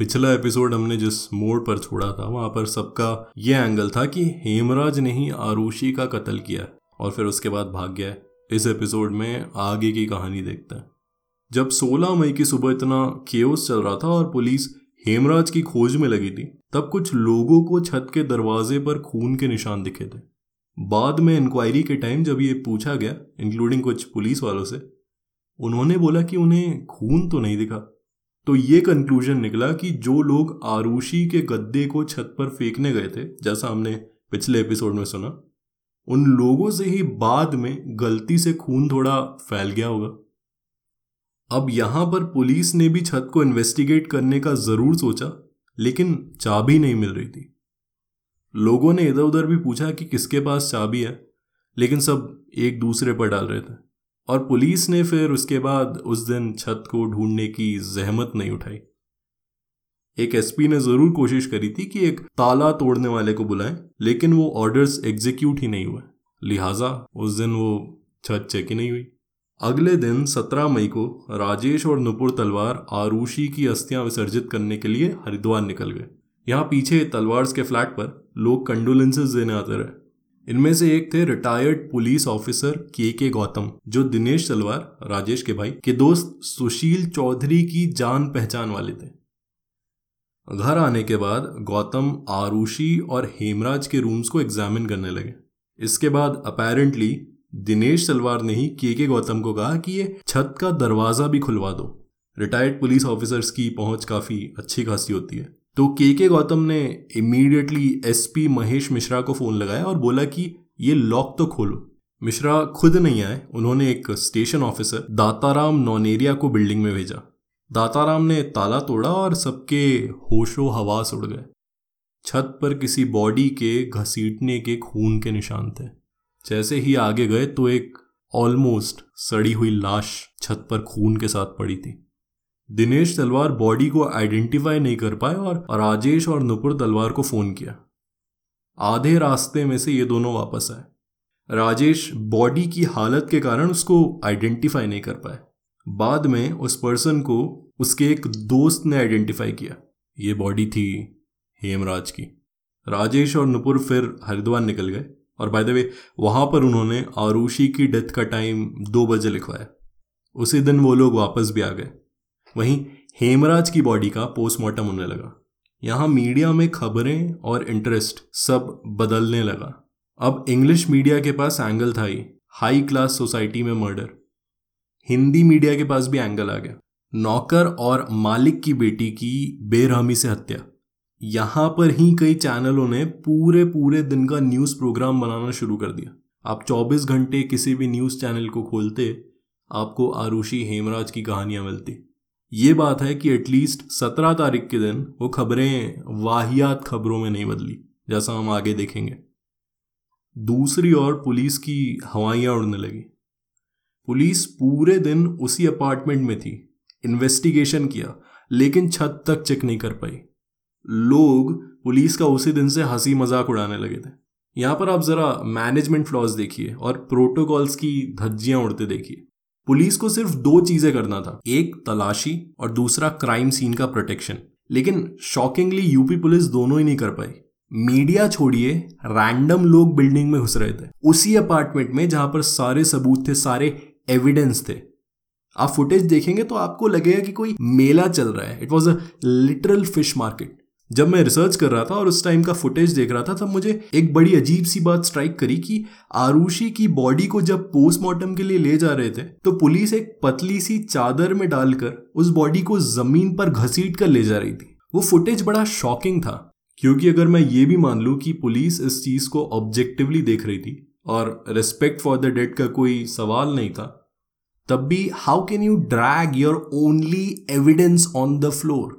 पिछला एपिसोड हमने जिस मोड़ पर छोड़ा था, वहाँ पर सबका यह एंगल था कि हेमराज ने ही आरुषि का कत्ल किया और फिर उसके बाद भाग गया इस एपिसोड में आगे की कहानी देखते हैं। जब 16 मई की सुबह इतना केओस चल रहा था और पुलिस हेमराज की खोज में लगी थी, तब कुछ लोगों को छत के दरवाजे पर खून के निशान दिखे थे। बाद में इंक्वायरी के टाइम जब ये पूछा गया इंक्लूडिंग कुछ पुलिस वालों से, उन्होंने बोला कि उन्हें खून तो नहीं दिखा। तो ये कंक्लूजन निकला कि जो लोग आरुषि के गद्दे को छत पर फेंकने गए थे, जैसा हमने पिछले एपिसोड में सुना, उन लोगों से ही बाद में गलती से खून थोड़ा फैल गया होगा। अब यहाँ पर पुलिस ने भी छत को इन्वेस्टिगेट करने का ज़रूर सोचा, लेकिन चाबी नहीं मिल रही थी। लोगों ने इधर उधर भी पूछा कि किसके पास चाबी है, लेकिन सब एक दूसरे पर डाल रहे थे। और पुलिस ने फिर उसके बाद उस दिन छत को ढूँढने की जहमत नहीं उठाई। एक एसपी ने ज़रूर कोशिश करी थी कि एक ताला तोड़ने वाले को बुलाएँ, लेकिन वो ऑर्डर्स एग्जीक्यूट ही नहीं हुए। लिहाजा उस दिन वो छत चेक ही नहीं हुई। अगले दिन 17 मई को राजेश और नुपुर तलवार आरुषि की अस्थियाँ विसर्जित करने के लिए हरिद्वार निकल गए। यहाँ पीछे तलवार के फ्लैट पर लोग कंडोलेंसेज देने आते रहे। इनमें से एक थे रिटायर्ड पुलिस ऑफिसर के के गौतम जो दिनेश तलवार राजेश के भाई के दोस्त सुशील चौधरी की जान पहचान वाले थे। घर आने के बाद गौतम, आरुषि और हेमराज के रूम्स को एग्जामिन करने लगे। इसके बाद अपेरेंटली दिनेश तलवार ने ही के के गौतम को कहा कि ये छत का दरवाज़ा भी खुलवा दो। रिटायर्ड पुलिस ऑफिसर्स की पहुँच काफ़ी अच्छी खासी होती है। तो के के गौतम ने इमीडिएटली एसपी महेश मिश्रा को फ़ोन लगाया और बोला कि ये लॉक तो खोलो। मिश्रा खुद नहीं आए, उन्होंने एक स्टेशन ऑफिसर दाताराम नौनेरिया को बिल्डिंग में भेजा। दाताराम ने ताला तोड़ा और सबके होशो हवास उड़ गए। छत पर किसी बॉडी के घसीटने के खून के निशान थे। जैसे ही आगे गए तो एक ऑलमोस्ट सड़ी हुई लाश छत पर खून के साथ पड़ी थी। दिनेश तलवार बॉडी को आइडेंटिफाई नहीं कर पाए और राजेश और नुपुर तलवार को फ़ोन किया। आधे रास्ते में से ये दोनों वापस आए। राजेश बॉडी की हालत के कारण उसको आइडेंटिफाई नहीं कर पाए। बाद में उस पर्सन को उसके एक दोस्त ने आइडेंटिफाई किया। ये बॉडी थी हेमराज की। राजेश और नुपुर फिर हरिद्वार निकल गए और बाय द वे वहाँ पर उन्होंने आरुषि की डेथ का टाइम दो बजे लिखवाया। उसी दिन वो लोग वापस भी आ गए। वहीं हेमराज की बॉडी का पोस्टमार्टम होने लगा। यहाँ मीडिया में खबरें और इंटरेस्ट सब बदलने लगा। अब इंग्लिश मीडिया के पास एंगल था ही हाई क्लास सोसाइटी में मर्डर हिंदी मीडिया के पास भी एंगल आ गया। नौकर और मालिक की बेटी की बेरहमी से हत्या। यहाँ पर ही कई चैनलों ने पूरे पूरे दिन का न्यूज़ प्रोग्राम बनाना शुरू कर दिया। आप 24 घंटे किसी भी न्यूज़ चैनल को खोलते, आपको आरुषि हेमराज की कहानियाँ मिलती। ये बात है कि एटलीस्ट सत्रह तारीख के दिन वो खबरें वाहियात खबरों में नहीं बदली, जैसा हम आगे देखेंगे। दूसरी ओर पुलिस की हवाइयाँ उड़ने लगी। पुलिस पूरे दिन उसी अपार्टमेंट में थी इन्वेस्टिगेशन किया, लेकिन छत तक चेक नहीं कर पाई। लोग पुलिस का उसी दिन से हँसी मज़ाक उड़ाने लगे थे। यहाँ पर आप जरा मैनेजमेंट फ्लॉज देखिए और प्रोटोकॉल्स की धज्जियाँ उड़ते देखिए। पुलिस को सिर्फ़ दो चीज़ें करना था, एक तलाशी और दूसरा क्राइम सीन का प्रोटेक्शन लेकिन शॉकिंगली यूपी पुलिस दोनों ही नहीं कर पाई। मीडिया छोड़िए रैंडम लोग बिल्डिंग में घुस रहे थे। उसी अपार्टमेंट में जहाँ पर सारे सबूत थे, सारे एविडेंस थे। आप फुटेज देखेंगे तो आपको लगेगा कि कोई मेला चल रहा है। It was a literal fish market जब मैं रिसर्च कर रहा था और उस टाइम का फुटेज देख रहा था, तब मुझे एक बड़ी अजीब सी बात स्ट्राइक करी कि आरुषि की बॉडी को जब पोस्टमार्टम के लिए ले जा रहे थे तो पुलिस एक पतली सी चादर में डालकर उस बॉडी को ज़मीन पर घसीट कर ले जा रही थी। वो फुटेज बड़ा शॉकिंग था, क्योंकि अगर मैं ये भी मान लू कि पुलिस इस चीज़ को ऑब्जेक्टिवली देख रही थी और रिस्पेक्ट फॉर द डेड का कोई सवाल नहीं था, तब भी how can you drag your only evidence on the floor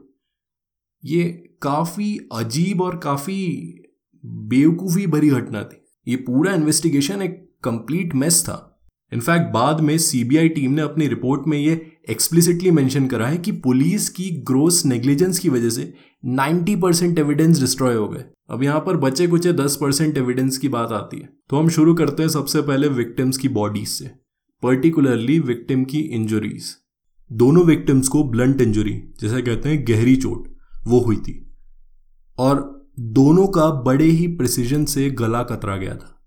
ये काफ़ी अजीब और काफ़ी बेवकूफ़ी भरी घटना थी। ये पूरा इन्वेस्टिगेशन एक कंप्लीट मेस था। इनफैक्ट बाद में सीबीआई टीम ने अपनी रिपोर्ट में ये एक्सप्लिसिटली मेंशन करा है कि पुलिस की ग्रोस नेग्लिजेंस की वजह से 90 परसेंट एविडेंस डिस्ट्रॉय हो गए। अब यहाँ पर बचे कुछ 10 परसेंट एविडेंस की बात आती है। तो हम शुरू करते हैं सबसे पहले विक्टिम्स की बॉडीज से पर्टिकुलरली विक्टिम की इंजुरीज दोनों विक्टिम्स को ब्लंट इंजुरी जैसे कहते हैं गहरी चोट, वो हुई थी। और दोनों का बड़े ही प्रिसीजन से गला कतरा गया था।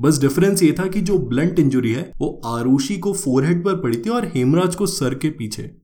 बस डिफरेंस ये था कि जो ब्लंट इंजुरी है, वो आरुषि को फोरहेड पर पड़ी थी और हेमराज को सर के पीछे।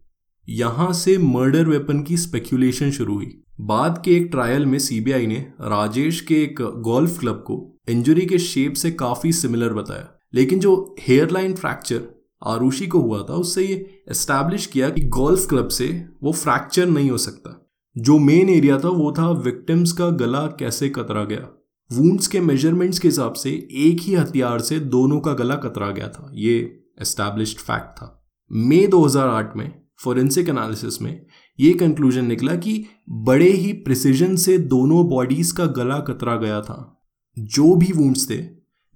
यहाँ से मर्डर वेपन की स्पेक्यूलेशन शुरू हुई। बाद के एक ट्रायल में सीबीआई ने राजेश के एक गोल्फ क्लब को इंजुरी के शेप से काफ़ी सिमिलर बताया। लेकिन जो हेयरलाइन फ्रैक्चर आरुषि को हुआ था, उससे ये एस्टैब्लिश किया कि गोल्फ क्लब से वो फ्रैक्चर नहीं हो सकता। जो मेन एरिया था, वो था विक्टिम्स का गला कैसे कतरा गया। वूंड्स के मेजरमेंट्स के हिसाब से एक ही हथियार से दोनों का गला कतरा गया था। ये एस्टैब्लिश्ड फैक्ट था। मई 2008 में फोरेंसिक एनालिसिस में ये कंक्लूजन निकला कि बड़े ही प्रिसीजन से दोनों बॉडीज का गला कतरा गया था। जो भी वूंड्स थे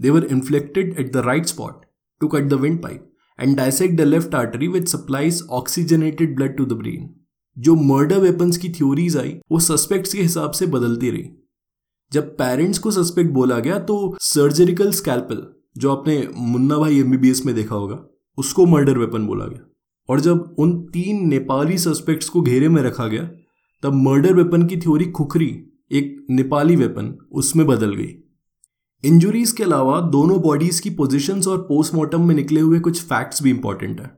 they were inflected at the right spot to cut the wind pipe and dissect the left artery which supplies oxygenated blood to the brain जो मर्डर वेपन्स की थ्योरीज आई, वो सस्पेक्ट्स के हिसाब से बदलती रही। जब पेरेंट्स को सस्पेक्ट बोला गया तो सर्जरिकल स्कैल्पल जो आपने मुन्ना भाई एमबीबीएस में देखा होगा, उसको मर्डर वेपन बोला गया। और जब उन तीन नेपाली सस्पेक्ट्स को घेरे में रखा गया, तब मर्डर वेपन की थ्योरी खुखरी, एक नेपाली वेपन उसमें बदल गई। इंजुरीज के अलावा दोनों बॉडीज की पोजीशंस और पोस्टमार्टम में निकले हुए कुछ फैक्ट्स भी इंपॉर्टेंट है।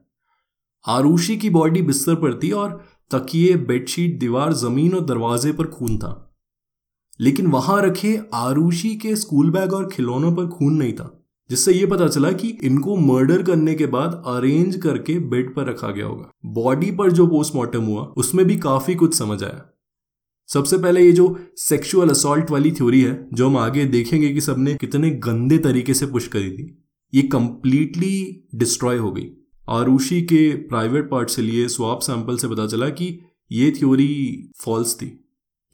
आरुषि की बॉडी बिस्तर पर थी और तकिए बेडशीट दीवार ज़मीन और दरवाजे पर खून था। लेकिन वहाँ रखे आरुषि के स्कूल बैग और खिलौनों पर खून नहीं था, जिससे यह पता चला कि इनको मर्डर करने के बाद अरेंज करके बेड पर रखा गया होगा। बॉडी पर जो पोस्टमार्टम हुआ, उसमें भी काफ़ी कुछ समझ आया। सबसे पहले ये जो सेक्सुअल असॉल्ट वाली थ्योरी है, जो हम आगे देखेंगे कि सबने कितने गंदे तरीके से पुश करी थी, ये कंप्लीटली डिस्ट्रॉय हो गई। आरुषि के प्राइवेट पार्ट से लिए स्वाप सैंपल से पता चला कि ये थ्योरी फॉल्स थी।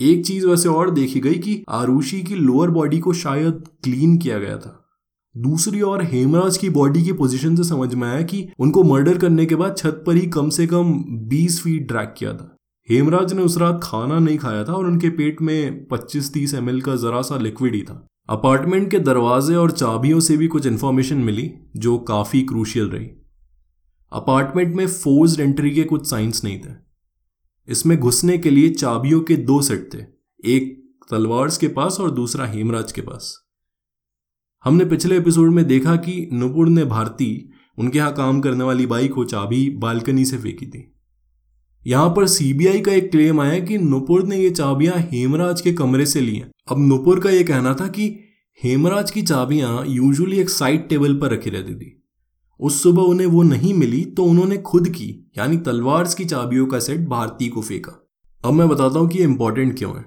एक चीज़ वैसे और देखी गई कि आरुषि की लोअर बॉडी को शायद क्लीन किया गया था। दूसरी ओर हेमराज की बॉडी की पोजीशन से समझ में आया कि उनको मर्डर करने के बाद छत पर ही कम से कम 20 फीट ड्रैग किया था। हेमराज ने उस रात खाना नहीं खाया था और उनके पेट में 25-30 एम का जरा सा लिक्विड ही था। अपार्टमेंट के दरवाजे और चाबियों से भी कुछ इन्फॉर्मेशन मिली, जो काफ़ी क्रूशियल रही। अपार्टमेंट में फोर्स एंट्री के कुछ साइंस नहीं थे। इसमें घुसने के लिए चाबियों के दो सेट थे, एक तलवार्स के पास और दूसरा हेमराज के पास। हमने पिछले एपिसोड में देखा कि नुपुर ने भारती, उनके यहाँ काम करने वाली बाइक को चाबी बालकनी से फेंकी थी। यहाँ पर सीबीआई का एक क्लेम आया कि नुपुर ने ये चाबियाँ हेमराज के कमरे से ली हैं। अब नुपुर का यह कहना था कि हेमराज की चाबियाँ यूजुअली एक साइड टेबल पर रखी रहती थी। उस सुबह उन्हें वो नहीं मिली तो उन्होंने खुद की, यानी तलवार की चाबियों का सेट भारती को फेंका। अब मैं बताता हूँ कि ये इंपॉर्टेंट क्यों है।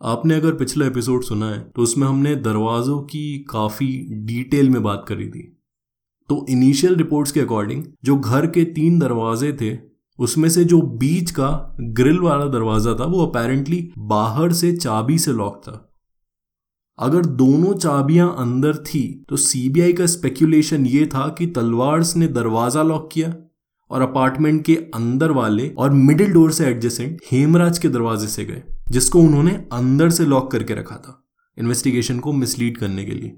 आपने अगर पिछला एपिसोड सुना है तो उसमें हमने दरवाजों की काफ़ी डिटेल में बात करी थी। तो इनिशियल रिपोर्ट्स के अकॉर्डिंग जो घर के तीन दरवाजे थे, उसमें से जो बीच का ग्रिल वाला दरवाज़ा था, वो अपेरेंटली बाहर से चाबी से लॉक था। अगर दोनों चाबियाँ अंदर थी तो सीबीआई का स्पेक्यूलेशन ये था कि तलवार्स ने दरवाज़ा लॉक किया और अपार्टमेंट के अंदर वाले और मिडिल डोर से एडजेसेंट हेमराज के दरवाजे से गए, जिसको उन्होंने अंदर से लॉक करके रखा था इन्वेस्टिगेशन को मिसलीड करने के लिए।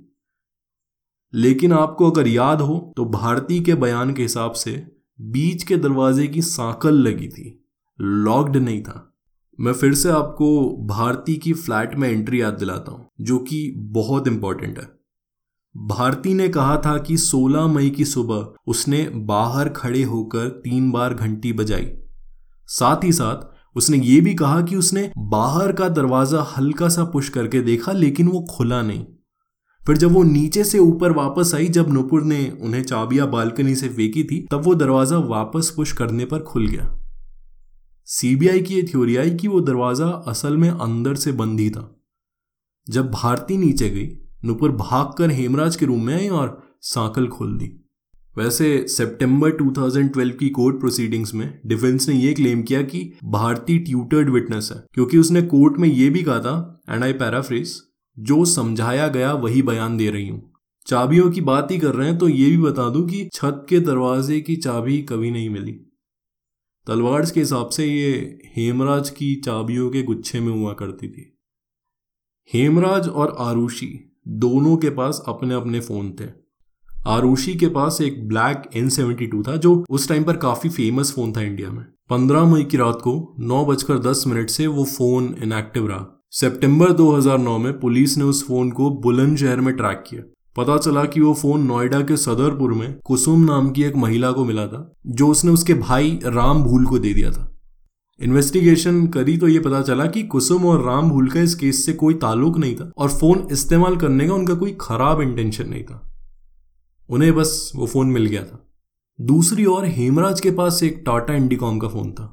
लेकिन आपको अगर याद हो तो भारती के बयान के हिसाब से बीच के दरवाजे की सांकल लगी थी लॉक्ड नहीं था। मैं फिर से आपको भारती की फ्लैट में एंट्री याद दिलाता हूँ, जो कि बहुत इंपॉर्टेंट है। भारती ने कहा था कि 16 मई की सुबह उसने बाहर खड़े होकर तीन बार घंटी बजाई। साथ ही साथ उसने ये भी कहा कि उसने बाहर का दरवाज़ा हल्का सा पुश करके देखा, लेकिन वो खुला नहीं। फिर जब वो नीचे से ऊपर वापस आई, जब नुपुर ने उन्हें चाबियाँ बालकनी से फेंकी थी, तब वो दरवाज़ा वापस पुश करने पर खुल गया। सीबीआई की यह थ्योरी आई कि वो दरवाज़ा असल में अंदर से बंद ही था। जब भारती नीचे गई, नुपुर भागकर हेमराज के रूम में आई और सांकल खोल दी। वैसे सितंबर 2012 की कोर्ट प्रोसीडिंग्स में डिफेंस ने यह क्लेम किया कि भारती ट्यूटर्ड विटनेस है, क्योंकि उसने कोर्ट में यह भी कहा था एंड आई पैराफ्रेस जो समझाया गया वही बयान दे रही हूँ। चाबियों की बात ही कर रहे हैं तो ये भी बता दूँ कि छत के दरवाजे की चाबी कभी नहीं मिली। तलवार के हिसाब से ये हेमराज की चाबियों के गुच्छे में हुआ करती थी। हेमराज और आरुषि दोनों के पास अपने अपने फ़ोन थे। आरुषि के पास एक ब्लैक एन सेवेंटी टू था, जो उस टाइम पर काफ़ी फ़ेमस फ़ोन था इंडिया में। पंद्रह मई की रात को नौ बजकर दस मिनट से वो फ़ोन इनएक्टिव रहा। सितंबर 2009 में पुलिस ने उस फ़ोन को बुलंदशहर में ट्रैक किया। पता चला कि वो फ़ोन नोएडा के सदरपुर में कुसुम नाम की एक महिला को मिला था, जो उसने उसके भाई राम भूल को दे दिया था। इन्वेस्टिगेशन करी तो ये पता चला कि कुसुम और राम भूल का इस केस से कोई ताल्लुक नहीं था और फ़ोन इस्तेमाल करने का उनका कोई खराब इंटेंशन नहीं था। उन्हें बस वो फ़ोन मिल गया था। दूसरी ओर हेमराज के पास एक टाटा इंडिकॉम का फ़ोन था।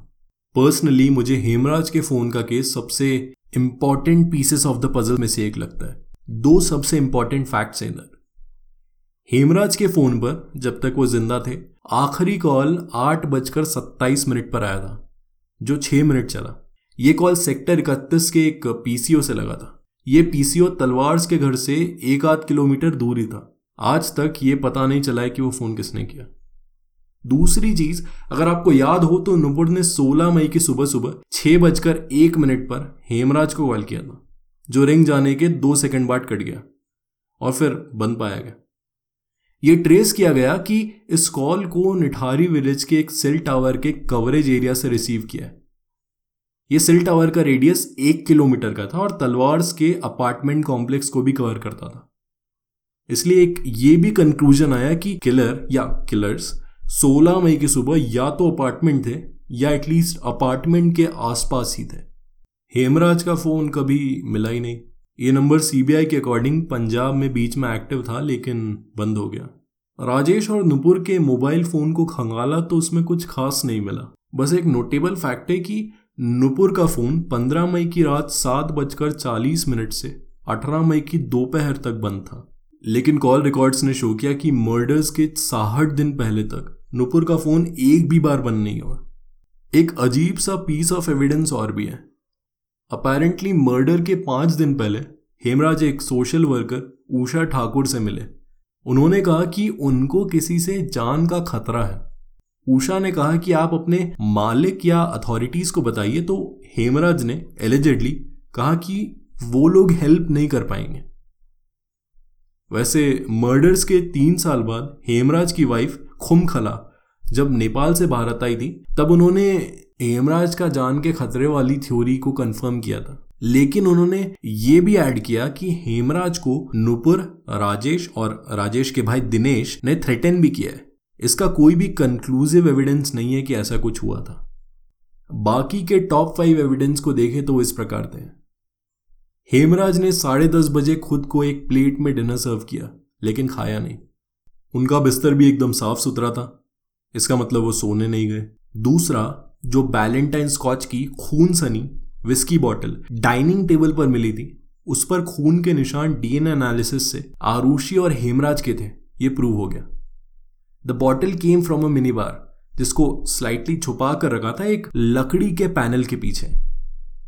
पर्सनली मुझे हेमराज के फ़ोन का केस सबसे important pieces of the puzzle में से एक लगता है। दो सबसे इंपॉर्टेंट फैक्ट्स हैं इधर। हेमराज के फ़ोन पर, जब तक वो ज़िंदा थे, आखिरी कॉल आठ बजकर सत्ताईस मिनट पर आया था, जो छह मिनट चला। ये कॉल सेक्टर इकतीस के एक पीसीओ से लगा था। ये पीसीओ तलवार्स के घर से एक आध किलोमीटर दूर ही था। आज तक ये पता नहीं चला है कि वो फ़ोन किसने किया। दूसरी चीज़, अगर आपको याद हो तो नुपुर ने 16 मई की सुबह सुबह छह बजकर एक मिनट पर हेमराज को कॉल किया था। जो रिंग जाने के दो सेकंड बाद कट गया और फिर बंद पाया गया। ये ट्रेस किया गया कि इस कॉल को निठारी विलेज के एक सेल टावर के कवरेज एरिया से रिसीव किया ये सेल टावर का रेडियस एक किलोमीटर का था और तलवार्स के अपार्टमेंट कॉम्प्लेक्स को भी कवर करता था। इसलिए एक ये भी कंक्लूजन आया कि किलर या किलर्स 16 मई की सुबह या तो अपार्टमेंट थे या एटलीस्ट अपार्टमेंट के आसपास ही थे। हेमराज का फ़ोन कभी मिला ही नहीं। ये नंबर सीबीआई के अकॉर्डिंग पंजाब में बीच में एक्टिव था, लेकिन बंद हो गया। राजेश और नुपुर के मोबाइल फ़ोन को खंगाला तो उसमें कुछ खास नहीं मिला। बस एक नोटेबल फैक्ट है कि नुपुर का फ़ोन 15 मई की रात सात बजकर चालीस मिनट से 18 मई की दोपहर तक बंद था। लेकिन कॉल रिकॉर्ड्स ने शो किया कि मर्डर्स के साहठ दिन पहले तक नुपुर का फ़ोन एक भी बार बंद नहीं हुआ। एक अजीब सा पीस ऑफ़ एविडेंस और भी है। अपेरेंटली मर्डर के पाँच दिन पहले हेमराज एक सोशल वर्कर ऊषा ठाकुर से मिले। उन्होंने कहा कि उनको किसी से जान का खतरा है। उषा ने कहा कि आप अपने मालिक या अथॉरिटीज को बताइए तो हेमराज ने एलिजेडली कहा कि वो लोग हेल्प नहीं कर पाएँगे। वैसे मर्डर्स के तीन साल बाद हेमराज की वाइफ खुमखला, जब नेपाल से भारत आई थी, तब उन्होंने हेमराज का जान के खतरे वाली थ्योरी को कंफर्म किया था। लेकिन उन्होंने ये भी ऐड किया कि हेमराज को नुपुर, राजेश और राजेश के भाई दिनेश ने थ्रेटन भी किया है। इसका कोई भी कंक्लूसिव एविडेंस नहीं है कि ऐसा कुछ हुआ था। बाकी के टॉप फाइव एविडेंस को देखें तो इस प्रकार थे हेमराज ने साढ़े दस बजे खुद को एक प्लेट में डिनर सर्व किया, लेकिन खाया नहीं। उनका बिस्तर भी एकदम साफ़ सुथरा था। इसका मतलब वो सोने नहीं गए। दूसरा जो बैलेंटाइन स्कॉच की खून सनी विस्की बॉटल डाइनिंग टेबल पर मिली थी, उस पर खून के निशान डीएनए एनालिसिस से आरुषि और हेमराज के थे, ये प्रूव हो गया। The bottle came from a mini bar जिसको स्लाइटली छुपा कर रखा था एक लकड़ी के पैनल के पीछे।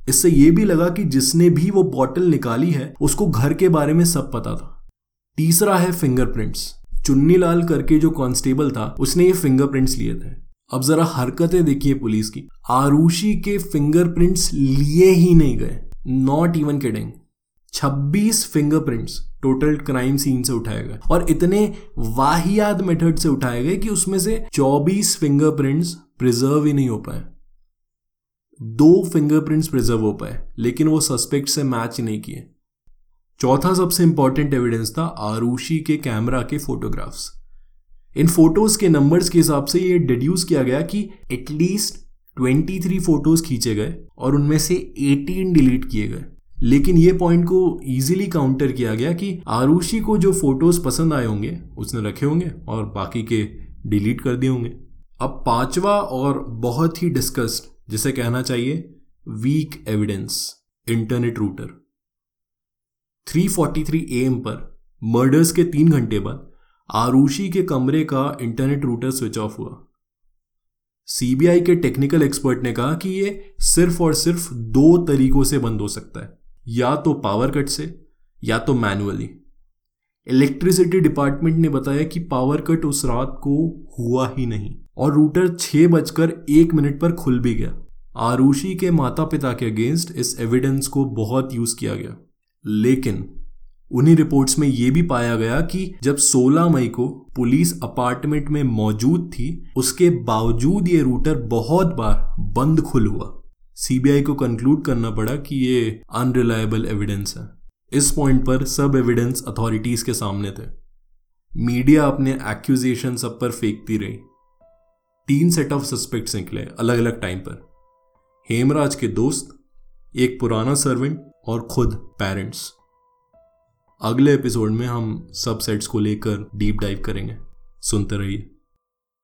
इससे यह भी लगा कि जिसने भी वो बॉटल निकाली है, उसको घर के बारे में सब पता था। तीसरा है फिंगरप्रिंट्स चुन्नी लाल करके जो कांस्टेबल था, उसने ये फिंगरप्रिंट्स लिए थे। अब जरा हरकतें देखिए पुलिस की। आरुषि के फिंगरप्रिंट्स लिए ही नहीं गए। Not even kidding 26 fingerprints total crime scene से उठाए गए। और इतने वाहियात मेथड से उठाए गए कि उसमें से 24 फिंगरप्रिंट्स प्रिजर्व ही नहीं हो पाए। दो फिंगरप्रिंट्स प्रिजर्व हो पाए, लेकिन वो सस्पेक्ट से मैच नहीं किए। चौथा सबसे इंपॉर्टेंट एविडेंस था आरुषि के कैमरा के फोटोग्राफ्स इन फ़ोटोज़ के नंबर्स के हिसाब से ये डिड्यूस किया गया कि एटलीस्ट 23 फ़ोटोज़ खींचे गए और उनमें से 18 डिलीट किए गए। लेकिन ये पॉइंट को इजीली काउंटर किया गया कि आरुषि को जो फ़ोटोज़ पसंद आए होंगे, उसने रखे होंगे और बाकी के डिलीट कर दिए होंगे। अब पांचवा और बहुत ही डिस्कस्ड जिसे कहना चाहिए weak evidence internet router 3:43 AM पर मर्डर्स के तीन घंटे बाद आरुषि के कमरे का इंटरनेट रूटर स्विच ऑफ़ हुआ। सीबीआई के टेक्निकल एक्सपर्ट ने कहा कि ये सिर्फ़ और सिर्फ़ दो तरीकों से बंद हो सकता है। या तो पावर कट से, या तो मैनुअली इलेक्ट्रिसिटी डिपार्टमेंट ने बताया कि पावर कट उस रात को हुआ ही नहीं और रूटर छह बजकर एक मिनट पर खुल भी गया। आरुषि के माता पिता के अगेंस्ट इस एविडेंस को बहुत यूज़ किया गया। लेकिन उन्हीं रिपोर्ट्स में यह भी पाया गया कि जब 16 मई को पुलिस अपार्टमेंट में मौजूद थी, उसके बावजूद ये रूटर बहुत बार बंद खुल हुआ। सीबीआई को कंक्लूड करना पड़ा कि ये अनरिलायबल एविडेंस है। इस पॉइंट पर सब एविडेंस अथॉरिटीज के सामने थे। मीडिया अपने एक्यूजेशन सब पर फेंकती रही। तीन सेट ऑफ़ सस्पेक्ट्स निकले अलग अलग टाइम पर। हेमराज के दोस्त, एक पुराना सर्वेंट और खुद पेरेंट्स अगले एपिसोड में हम सब सेट्स को लेकर डीप डाइव करेंगे। सुनते रहिए।